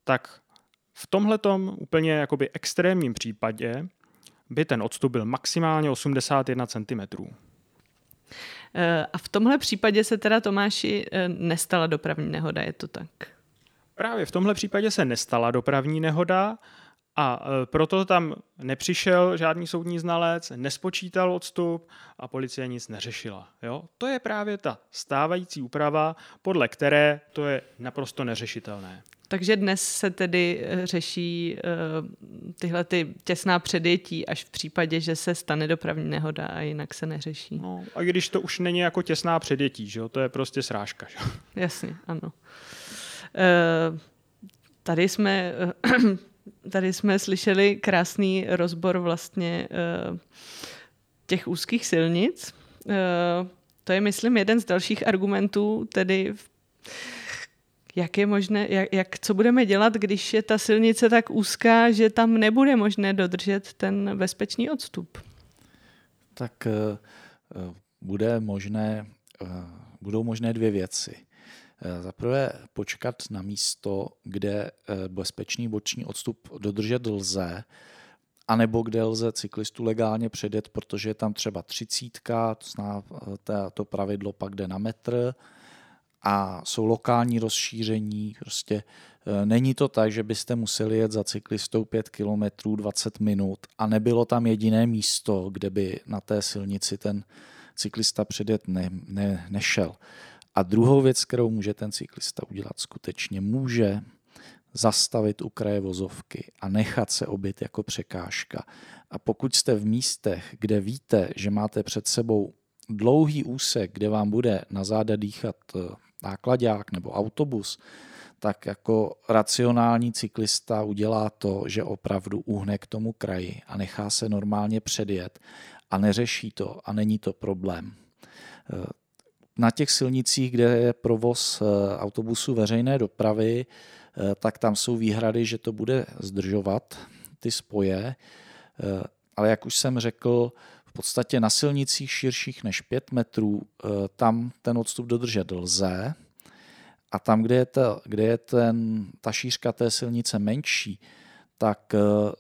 tak v tomhletom úplně jakoby extrémním případě by ten odstup byl maximálně 81 cm. A v tomhle případě se teda Tomáši eh, nestala dopravní nehoda, je to tak? Právě v tomhle případě se nestala dopravní nehoda a e, proto tam nepřišel žádný soudní znalec, nespočítal odstup a policie nic neřešila. Jo? To je právě ta stávající úprava, podle které to je naprosto neřešitelné. Takže dnes se tedy e, řeší uh, tyhle ty těsná předjetí až v případě, že se stane dopravní nehoda a jinak se neřeší. No, a když to už není jako těsná předjetí, že jo? to je prostě srážka. Že? Jasně, ano. Uh, tady jsme Tady jsme slyšeli krásný rozbor vlastně uh, těch úzkých silnic. Uh, to je, myslím, jeden z dalších argumentů, tedy jak je možné, jak, jak, co budeme dělat, když je ta silnice tak úzká, že tam nebude možné dodržet ten bezpečný odstup? Tak uh, bude možné, budou možné dvě věci. Eh, za prvé počkat na místo, kde eh, bezpečný boční odstup dodržet lze, anebo kde lze cyklistu legálně předjet, protože je tam třeba třicítka, to zná eh, to pravidlo pak jde na metr a jsou lokální rozšíření, prostě není to tak, že byste museli jet za cyklistou 5 km 20 minut a nebylo tam jediné místo, kde by na té silnici ten cyklista předjet ne, ne, nešel. A druhou věc, kterou může ten cyklista udělat, skutečně může zastavit u kraje vozovky a nechat se obět jako překážka. A pokud jste v místech, kde víte, že máte před sebou dlouhý úsek, kde vám bude na záda dýchat eh, nákladák nebo autobus, tak jako racionální cyklista udělá to, že opravdu uhne k tomu kraji a nechá se normálně předjet a neřeší to a není to problém. Na těch silnicích, kde je provoz eh, autobusů veřejné dopravy, eh, tak tam jsou výhrady, že to bude zdržovat ty spoje. Eh, ale jak už jsem řekl, v podstatě na silnicích širších než 5 metrů tam ten odstup dodržet lze. A tam, kde je, to, kde je ten, ta šířka té silnice menší, tak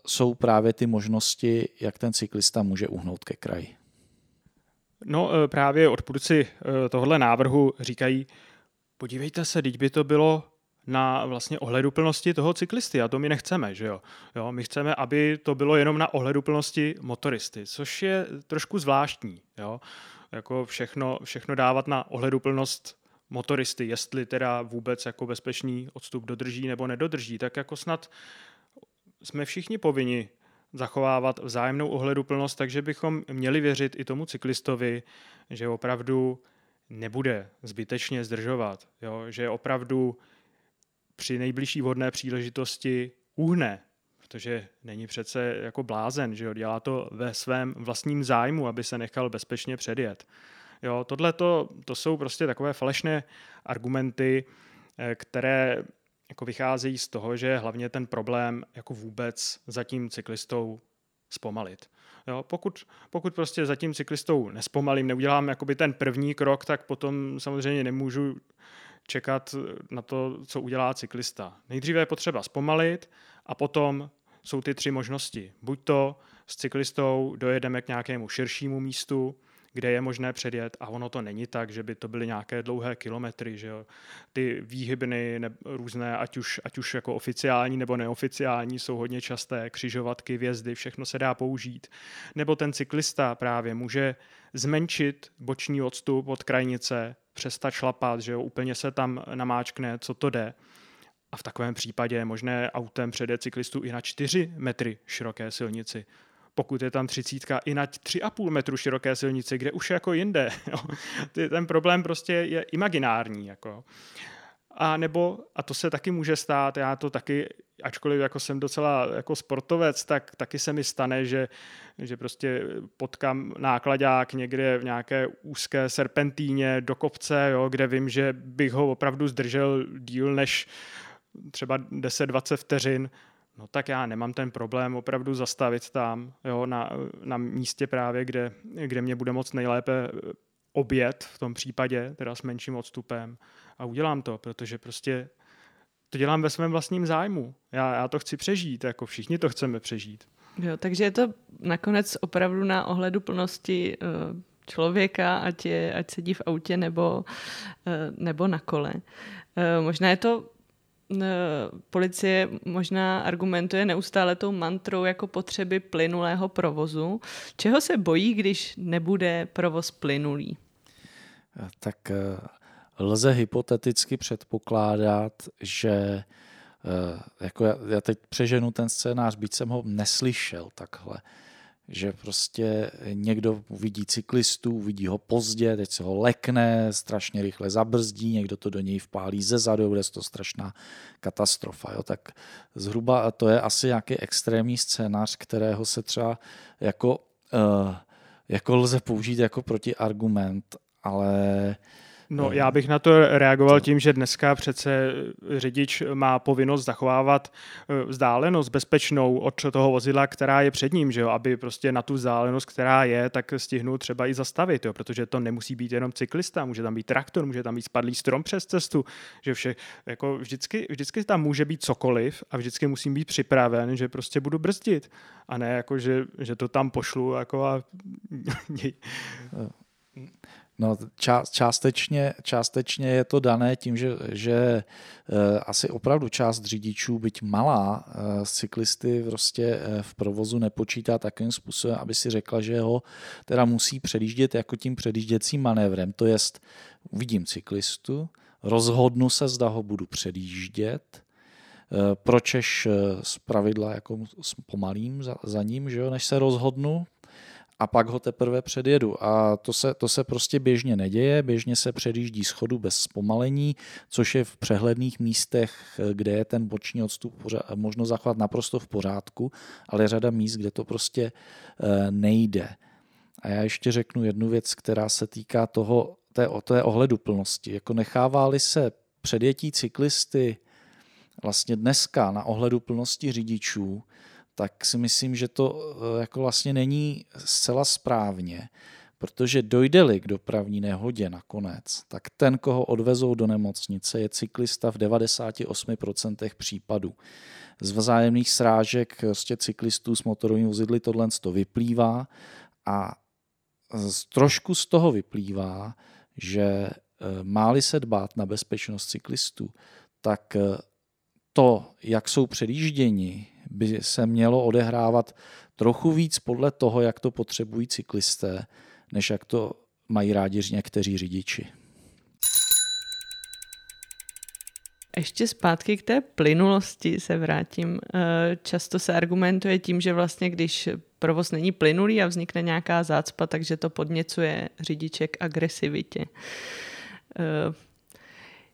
jsou právě ty možnosti, jak ten cyklista může uhnout ke kraji. No e, právě odpůrci e, tohohle návrhu říkají, podívejte se, teď by to bylo na vlastně ohleduplnosti toho cyklisty a to my nechceme, že jo? jo? My chceme, aby to bylo jenom na ohleduplnosti motoristy, což je trošku zvláštní, jo? Jako všechno, všechno dávat na ohleduplnost motoristy, jestli teda vůbec jako bezpečný odstup dodrží nebo nedodrží, tak jako snad jsme všichni povinni zachovávat vzájemnou ohleduplnost, takže bychom měli věřit i tomu cyklistovi, že opravdu nebude zbytečně zdržovat, jo? že opravdu při nejbližší vhodné příležitosti uhne, protože není přece jako blázen, že jo? dělá to ve svém vlastním zájmu, aby se nechal bezpečně předjet. Jo, tohle to, jsou prostě takové falešné argumenty, eh, které jako vycházejí z toho, že hlavně ten problém jako vůbec za tím cyklistou zpomalit. Jo, pokud, pokud prostě za tím cyklistou nespomalím, neudělám jakoby ten první krok, tak potom samozřejmě nemůžu čekat na to, co udělá cyklista. Nejdříve je potřeba zpomalit a potom jsou ty tři možnosti. Buď to s cyklistou dojedeme k nějakému širšímu místu, kde je možné předjet a ono to není tak, že by to byly nějaké dlouhé kilometry, že jo. Ty výhybny ne, různé, ať už, ať už jako oficiální nebo neoficiální, jsou hodně časté, křižovatky, vězdy, všechno se dá použít. Nebo ten cyklista právě může zmenšit boční odstup od krajnice, přestat šlapat, že jo, úplně se tam namáčkne, co to jde. A v takovém případě je možné autem předjet cyklistu i na 4 metry široké silnici pokud je tam třicítka i na 3,5 metru široké silnici, kde už jako jinde. Jo. Ten problém prostě je imaginární. Jako. A nebo, a to se taky může stát, já to taky, ačkoliv jako jsem docela jako sportovec, tak taky se mi stane, že, že prostě potkám nákladák někde v nějaké úzké serpentíně do kopce, jo, kde vím, že bych ho opravdu zdržel díl než třeba 10-20 vteřin, no tak já nemám ten problém opravdu zastavit tam, jo, na, na místě právě, kde, kde mě bude moc nejlépe obět v tom případě, teda s menším odstupem a udělám to, protože prostě to dělám ve svém vlastním zájmu. Já, já to chci přežít, jako všichni to chceme přežít. Jo, takže je to nakonec opravdu na ohledu plnosti eh, člověka, ať, je, ať sedí v autě nebo, eh, nebo na kole. Eh, možná je to policie možná argumentuje neustále tou mantrou jako potřeby plynulého provozu. Čeho se bojí, když nebude provoz plynulý? Tak eh, lze hypoteticky předpokládat, že eh, jako já teď přeženu ten scénář, byť jsem ho neslyšel takhle, že prostě někdo uvidí cyklistu, uvidí ho pozdě, teď se ho lekne, strašně rychle zabrzdí, někdo to do něj vpálí ze zadu, bude to strašná katastrofa. Jo? Tak zhruba to je asi nějaký extrémní scénář, kterého se třeba jako, uh, jako lze použít jako protiargument, ale No, já bych na to reagoval tím, že dneska přece řidič má povinnost zachovávat eh, vzdálenost bezpečnou od toho vozidla, která je před ním, že jo? aby prostě na tu vzdálenost, která je, tak stihnul třeba i zastavit, jo? protože to nemusí být jenom cyklista, může tam být traktor, může tam být spadlý strom přes cestu, že vše, jako vždycky, vždycky tam může být cokoliv a vždycky musím být připraven, že prostě budu brzdit a ne jako, že, že to tam pošlu jako a No, ča, částečně, částečně je to dané tím, že, že e, asi opravdu část řidičů, byť malá, e, cyklisty prostě e, v provozu nepočítá takým způsobem, aby si řekla, že ho teda musí předjíždět jako tím předjížděcím manévrem. To jest, uvidím cyklistu, rozhodnu se, zda ho budu předjíždět, pročeš z pravidla jako pomalým za, za ním, že jo, než se rozhodnu, a pak ho teprve předjedu. A to se, to se prostě běžně neděje, běžně se předjíždí schodu bez zpomalení, což je v přehledných místech, kde je ten boční odstup možno zachovat naprosto v pořádku, ale je řada míst, kde to prostě eh, nejde. A já ještě řeknu jednu věc, která se týká toho, té, té ohleduplnosti. Jako nechává-li se předjetí cyklisty vlastně dneska na ohledu plnosti řidičů, tak si myslím, že to eh, jako vlastně není zcela správně, protože dojde-li k dopravní nehodě nakonec, tak ten, koho odvezou do nemocnice, je cyklista v 98% případů. Z vzájemných srážek prostě cyklistů s motorovými vozidly tohle to vyplývá a z, trošku z toho vyplývá, že eh, máli se dbát na bezpečnost cyklistů, tak eh, to, jak jsou předjížděni, by se mělo odehrávat trochu víc podle toho, jak to potřebují cyklisté, než jak to mají rádi někteří řidiči. Ještě zpátky k té plynulosti se vrátím. Eh, často se argumentuje tím, že vlastně když provoz není plynulý a vznikne nějaká zácpa, takže to podněcuje řidiče k agresivitě. Eh,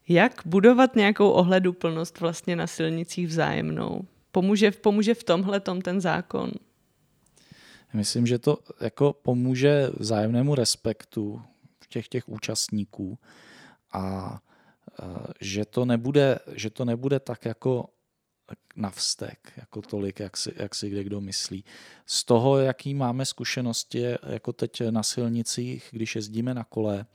jak budovat nějakou ohleduplnost vlastně na silnicích vzájemnou? Pomůže, pomůže v tomhle tom ten zákon? Myslím, že to jako pomůže vzájemnému respektu, těch, těch účastníků a že to nebude, že to nebude tak jako na vztek, jako tolik, jak si, jak si kde kdo myslí. Z toho, jaký máme zkušenosti, jako teď na silnicích, když jezdíme na kole,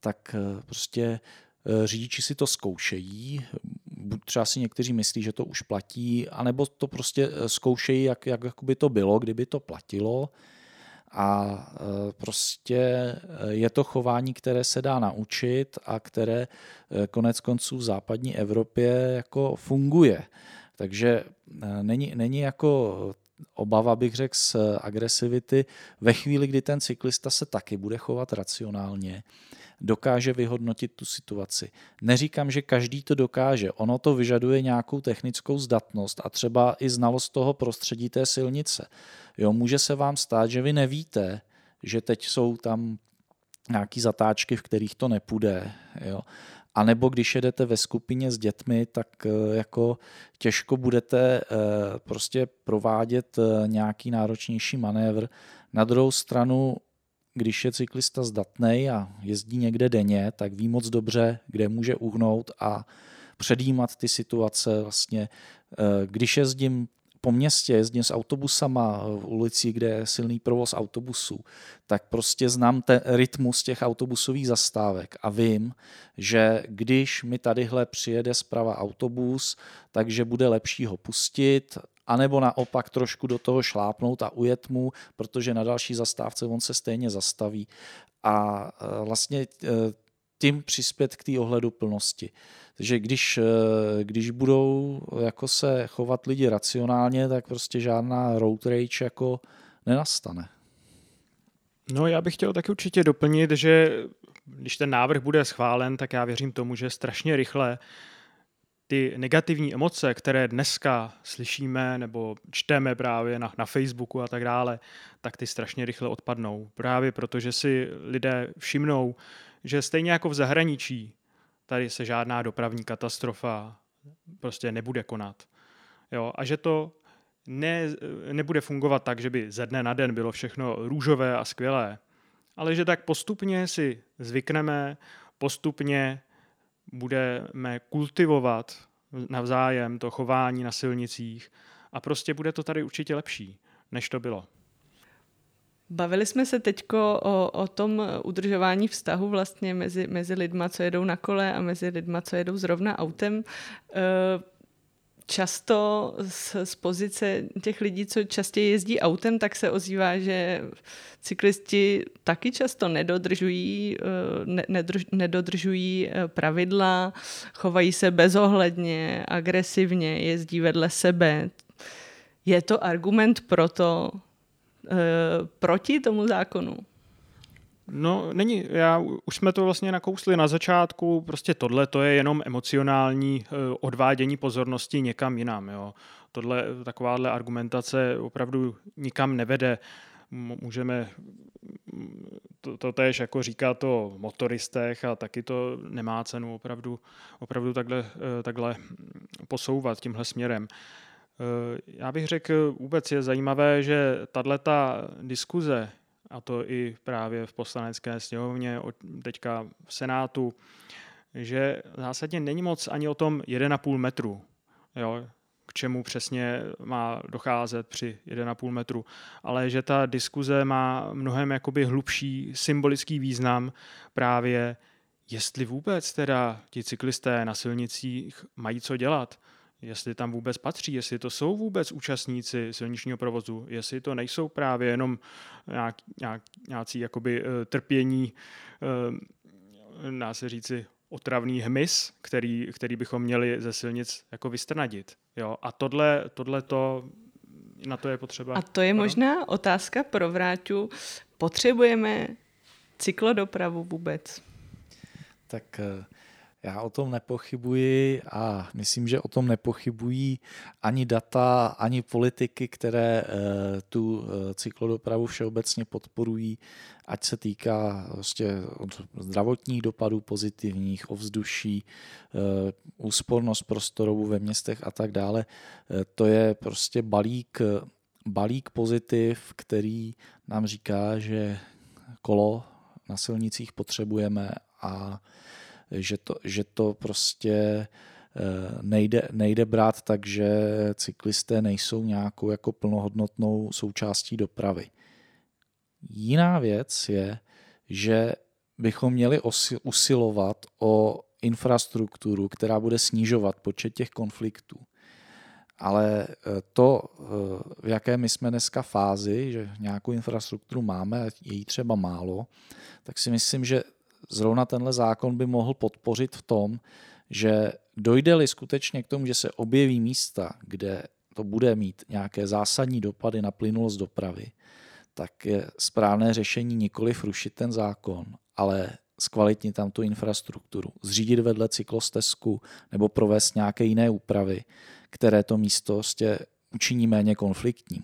tak eh, prostě eh, řidiči si to zkoušejí, buď třeba si někteří myslí, že to už platí, anebo to prostě eh, zkoušejí, jak, jak by to bylo, kdyby to platilo. A prostě je to chování, které se dá naučit a které konec konců v západní Evropě jako funguje. Takže eh, není, není jako obava, bych řekl, z agresivity ve chvíli, kdy ten cyklista se taky bude chovat racionálně, dokáže vyhodnotit tu situaci. Neříkám, že každý to dokáže. Ono to vyžaduje nějakou technickou zdatnost a třeba i znalost toho prostředí té silnice. Jo, může se vám stát, že vy nevíte, že teď jsou tam nějaký zatáčky, v kterých to nepůjde. Jo. A nebo když jedete ve skupině s dětmi, tak eh, jako těžko budete eh, prostě provádět eh, nějaký náročnější manévr. Na druhou stranu, když je cyklista zdatný a jezdí někde denně, tak ví moc dobře, kde může uhnout a předjímat ty situace. Vlastně, když jezdím po městě, jezdím s autobusama v ulici, kde je silný provoz autobusů, tak prostě znám ten rytmus těch autobusových zastávek a vím, že když mi tadyhle přijede zprava autobus, takže bude lepší ho pustit, anebo naopak trošku do toho šlápnout a ujet mu, protože na další zastávce on se stejně zastaví. A e, vlastně e, tím přispět k té ohledu plnosti. Takže když, eh, když budou jako se chovat lidi racionálně, tak prostě žádná road rage jako nenastane. No já bych chtěl taky určitě doplnit, že když ten návrh bude schválen, tak já věřím tomu, že strašně rychle ty negativní emoce, které dneska slyšíme nebo čteme právě na, na Facebooku a tak dále, tak ty strašně rychle odpadnou. Právě protože si lidé všimnou, že stejně jako v zahraničí, tady se žádná dopravní katastrofa prostě nebude konat. Jo, a že to ne, nebude fungovat tak, že by ze dne na den bylo všechno růžové a skvělé, ale že tak postupně si zvykneme, postupně budeme kultivovat navzájem to chování na silnicích a prostě bude to tady určitě lepší, než to bylo. Bavili jsme se teď o, o tom udržování vztahu vlastně mezi, mezi lidma, co jedou na kole a mezi lidma, co jedou zrovna autem. E, často z, z pozice těch lidí, co častěji jezdí autem, tak se ozývá, že cyklisti taky často nedodržují, e, ne, nedrž, nedodržují e, pravidla, chovají se bezohledně, agresivně, jezdí vedle sebe. Je to argument pro to, Eh, proti tomu zákonu? No, není. Já, už jsme to vlastně nakousli na začátku. Prostě tohle to je jenom emocionální uh, odvádění pozornosti někam jinam. Jo. Tohle, takováhle argumentace opravdu nikam nevede. Můžeme to, to tež jako říká to motoristech a taky to nemá cenu opravdu, opravdu takhle, eh, takhle posouvat tímhle směrem. Eh, já bych řekl, vůbec je zajímavé, že tato diskuze, a to i právě v poslanecké sněmovně, teďka v Senátu, že zásadně není moc ani o tom 1,5 metru, jo, k čemu přesně má docházet při 1,5 metru, ale že ta diskuze má mnohem jakoby hlubší symbolický význam právě, jestli vůbec teda ti cyklisté na silnicích mají co dělat jestli tam vůbec patří, jestli to jsou vůbec účastníci silničního provozu, jestli to nejsou právě jenom nějak, nějak, nějací jakoby uh, trpění, uh, dá se říci, otravný hmyz, který, který bychom měli ze silnic jako vystrnadit. Jo? A tohle, tohle to, na to je potřeba. A to je ano? možná otázka pro Vráťu. Potřebujeme cyklodopravu vůbec? Tak uh já o tom nepochybuji a myslím, že o tom nepochybují ani data, ani politiky, které eh, tu eh, cyklodopravu všeobecně podporují, ať se týká vlastně od zdravotních dopadů pozitivních, ovzduší, eh, úspornost prostorovou ve městech a tak dále. To je prostě balík, balík pozitiv, který nám říká, že kolo na silnicích potřebujeme a že to, že to prostě nejde, nejde brát tak, že cyklisté nejsou nějakou jako plnohodnotnou součástí dopravy. Jiná věc je, že bychom měli usilovat o infrastrukturu, která bude snižovat počet těch konfliktů. Ale eh, to, eh, v jaké my jsme dneska fázi, že nějakou infrastrukturu máme, je jí třeba málo, tak si myslím, že zrovna tenhle zákon by mohl podpořit v tom, že dojde-li skutečně k tomu, že se objeví místa, kde to bude mít nějaké zásadní dopady na plynulost dopravy, tak je správné řešení nikoli rušit ten zákon, ale zkvalitnit tam tu infrastrukturu, zřídit vedle cyklostezku nebo provést nějaké jiné úpravy, které to místo prostě učiní méně konfliktní.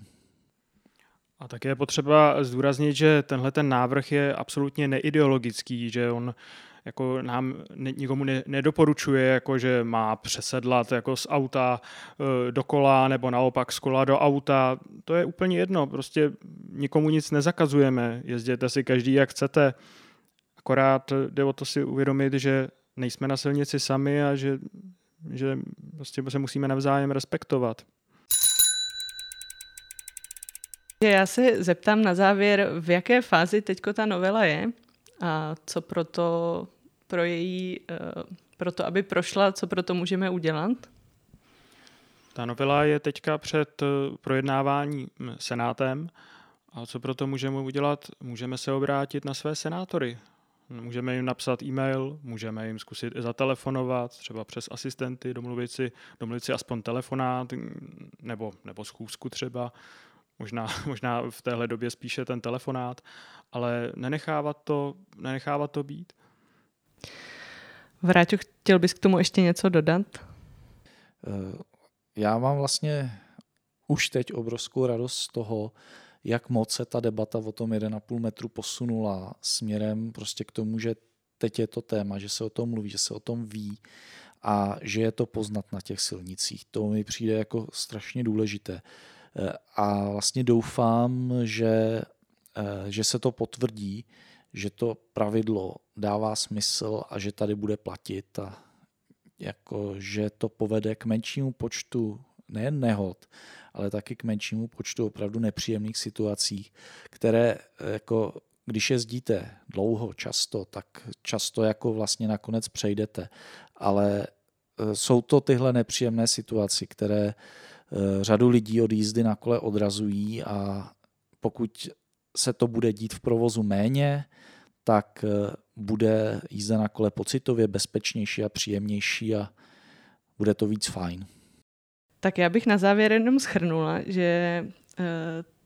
A také je potřeba zdůraznit, že tenhle ten návrh je absolutně neideologický, že on jako nám nikomu ne, nedoporučuje, jako že má přesedlat jako z auta e, do kola nebo naopak z kola do auta. To je úplně jedno, prostě nikomu nic nezakazujeme, jezděte si každý jak chcete. Akorát jde o to si uvědomit, že nejsme na silnici sami a že, že prostě se musíme navzájem respektovat. Já se zeptám na závěr, v jaké fázi teďko ta novela je a co proto pro její, eh, pro to, aby prošla, co pro to můžeme udělat? Ta novela je teďka před eh, projednávání senátem a co pro to můžeme udělat? Můžeme se obrátit na své senátory. Můžeme jim napsat e-mail, můžeme jim zkusit zatelefonovat, třeba přes asistenty, domluvit si, domluvit si aspoň telefonát nebo, nebo schůzku třeba. Možná, možná v téhle době spíše ten telefonát, ale nenechávat to, nenechávat to být. Vráťo, chtěl bys k tomu ještě něco dodat? Eh, já mám vlastně už teď obrovskou radost z toho, jak moc se ta debata o tom 1,5 metru posunula směrem prostě k tomu, že teď je to téma, že se o tom mluví, že se o tom ví a že je to poznat na těch silnicích. To mi přijde jako strašně důležité. Eh, a vlastně doufám, že, eh, že se to potvrdí, že to pravidlo dává smysl a že tady bude platit a jako, že to povede k menšímu počtu nejen nehod, ale taky k menšímu počtu opravdu nepříjemných situací, které jako když jezdíte dlouho, často, tak často jako vlastně nakonec přejdete. Ale jsou to tyhle nepříjemné situace, které řadu lidí od jízdy na kole odrazují a pokud se to bude dít v provozu méně, tak eh, bude jízda na kole pocitově bezpečnější a příjemnější a bude to víc fajn. Tak já bych na závěr jenom schrnula, že eh,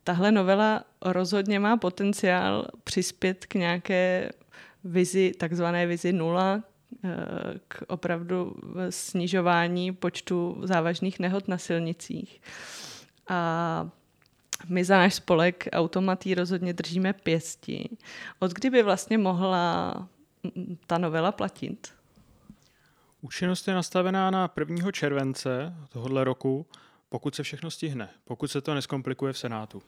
tahle novela rozhodně má potenciál přispět k nějaké vizi, takzvané vizi nula, eh, k opravdu snižování počtu závažných nehod na silnicích. A my za náš spolek Automatý rozhodně držíme pěsti. Od kdy by vlastně mohla ta novela platit? Účinnost je nastavená na 1. července tohohle roku, pokud se všechno stihne, pokud se to neskomplikuje v Senátu.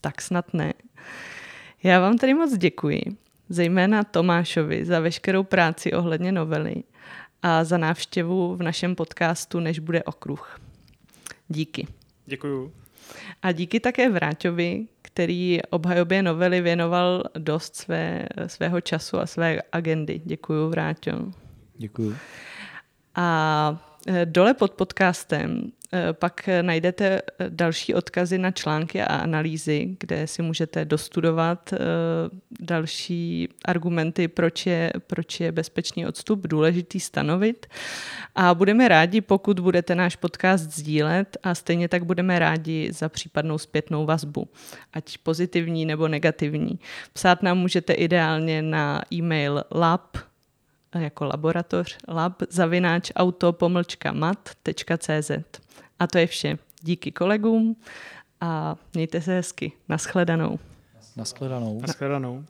Tak snad ne. Já vám tady moc děkuji, zejména Tomášovi za veškerou práci ohledně novely a za návštěvu v našem podcastu Než bude okruh. Díky. Děkuju. A díky také Vráťovi, který obhajobě novely věnoval dost své, svého času a své agendy. Děkuji, Vráťo. Děkuji. A e, dole pod podcastem pak najdete eh, další odkazy na články a analýzy, kde si můžete dostudovat eh, další argumenty, proč je, proč je bezpečný odstup důležitý stanovit. A budeme rádi, pokud budete náš podcast sdílet a stejně tak budeme rádi za případnou zpětnou vazbu, ať pozitivní nebo negativní. Psát nám můžete ideálně na e-mail lab jako laboratoř lab zavináč auto mat.cz. A to je vše. Díky kolegům a mějte se hezky. Naschledanou. Naschledanou. Naschledanou.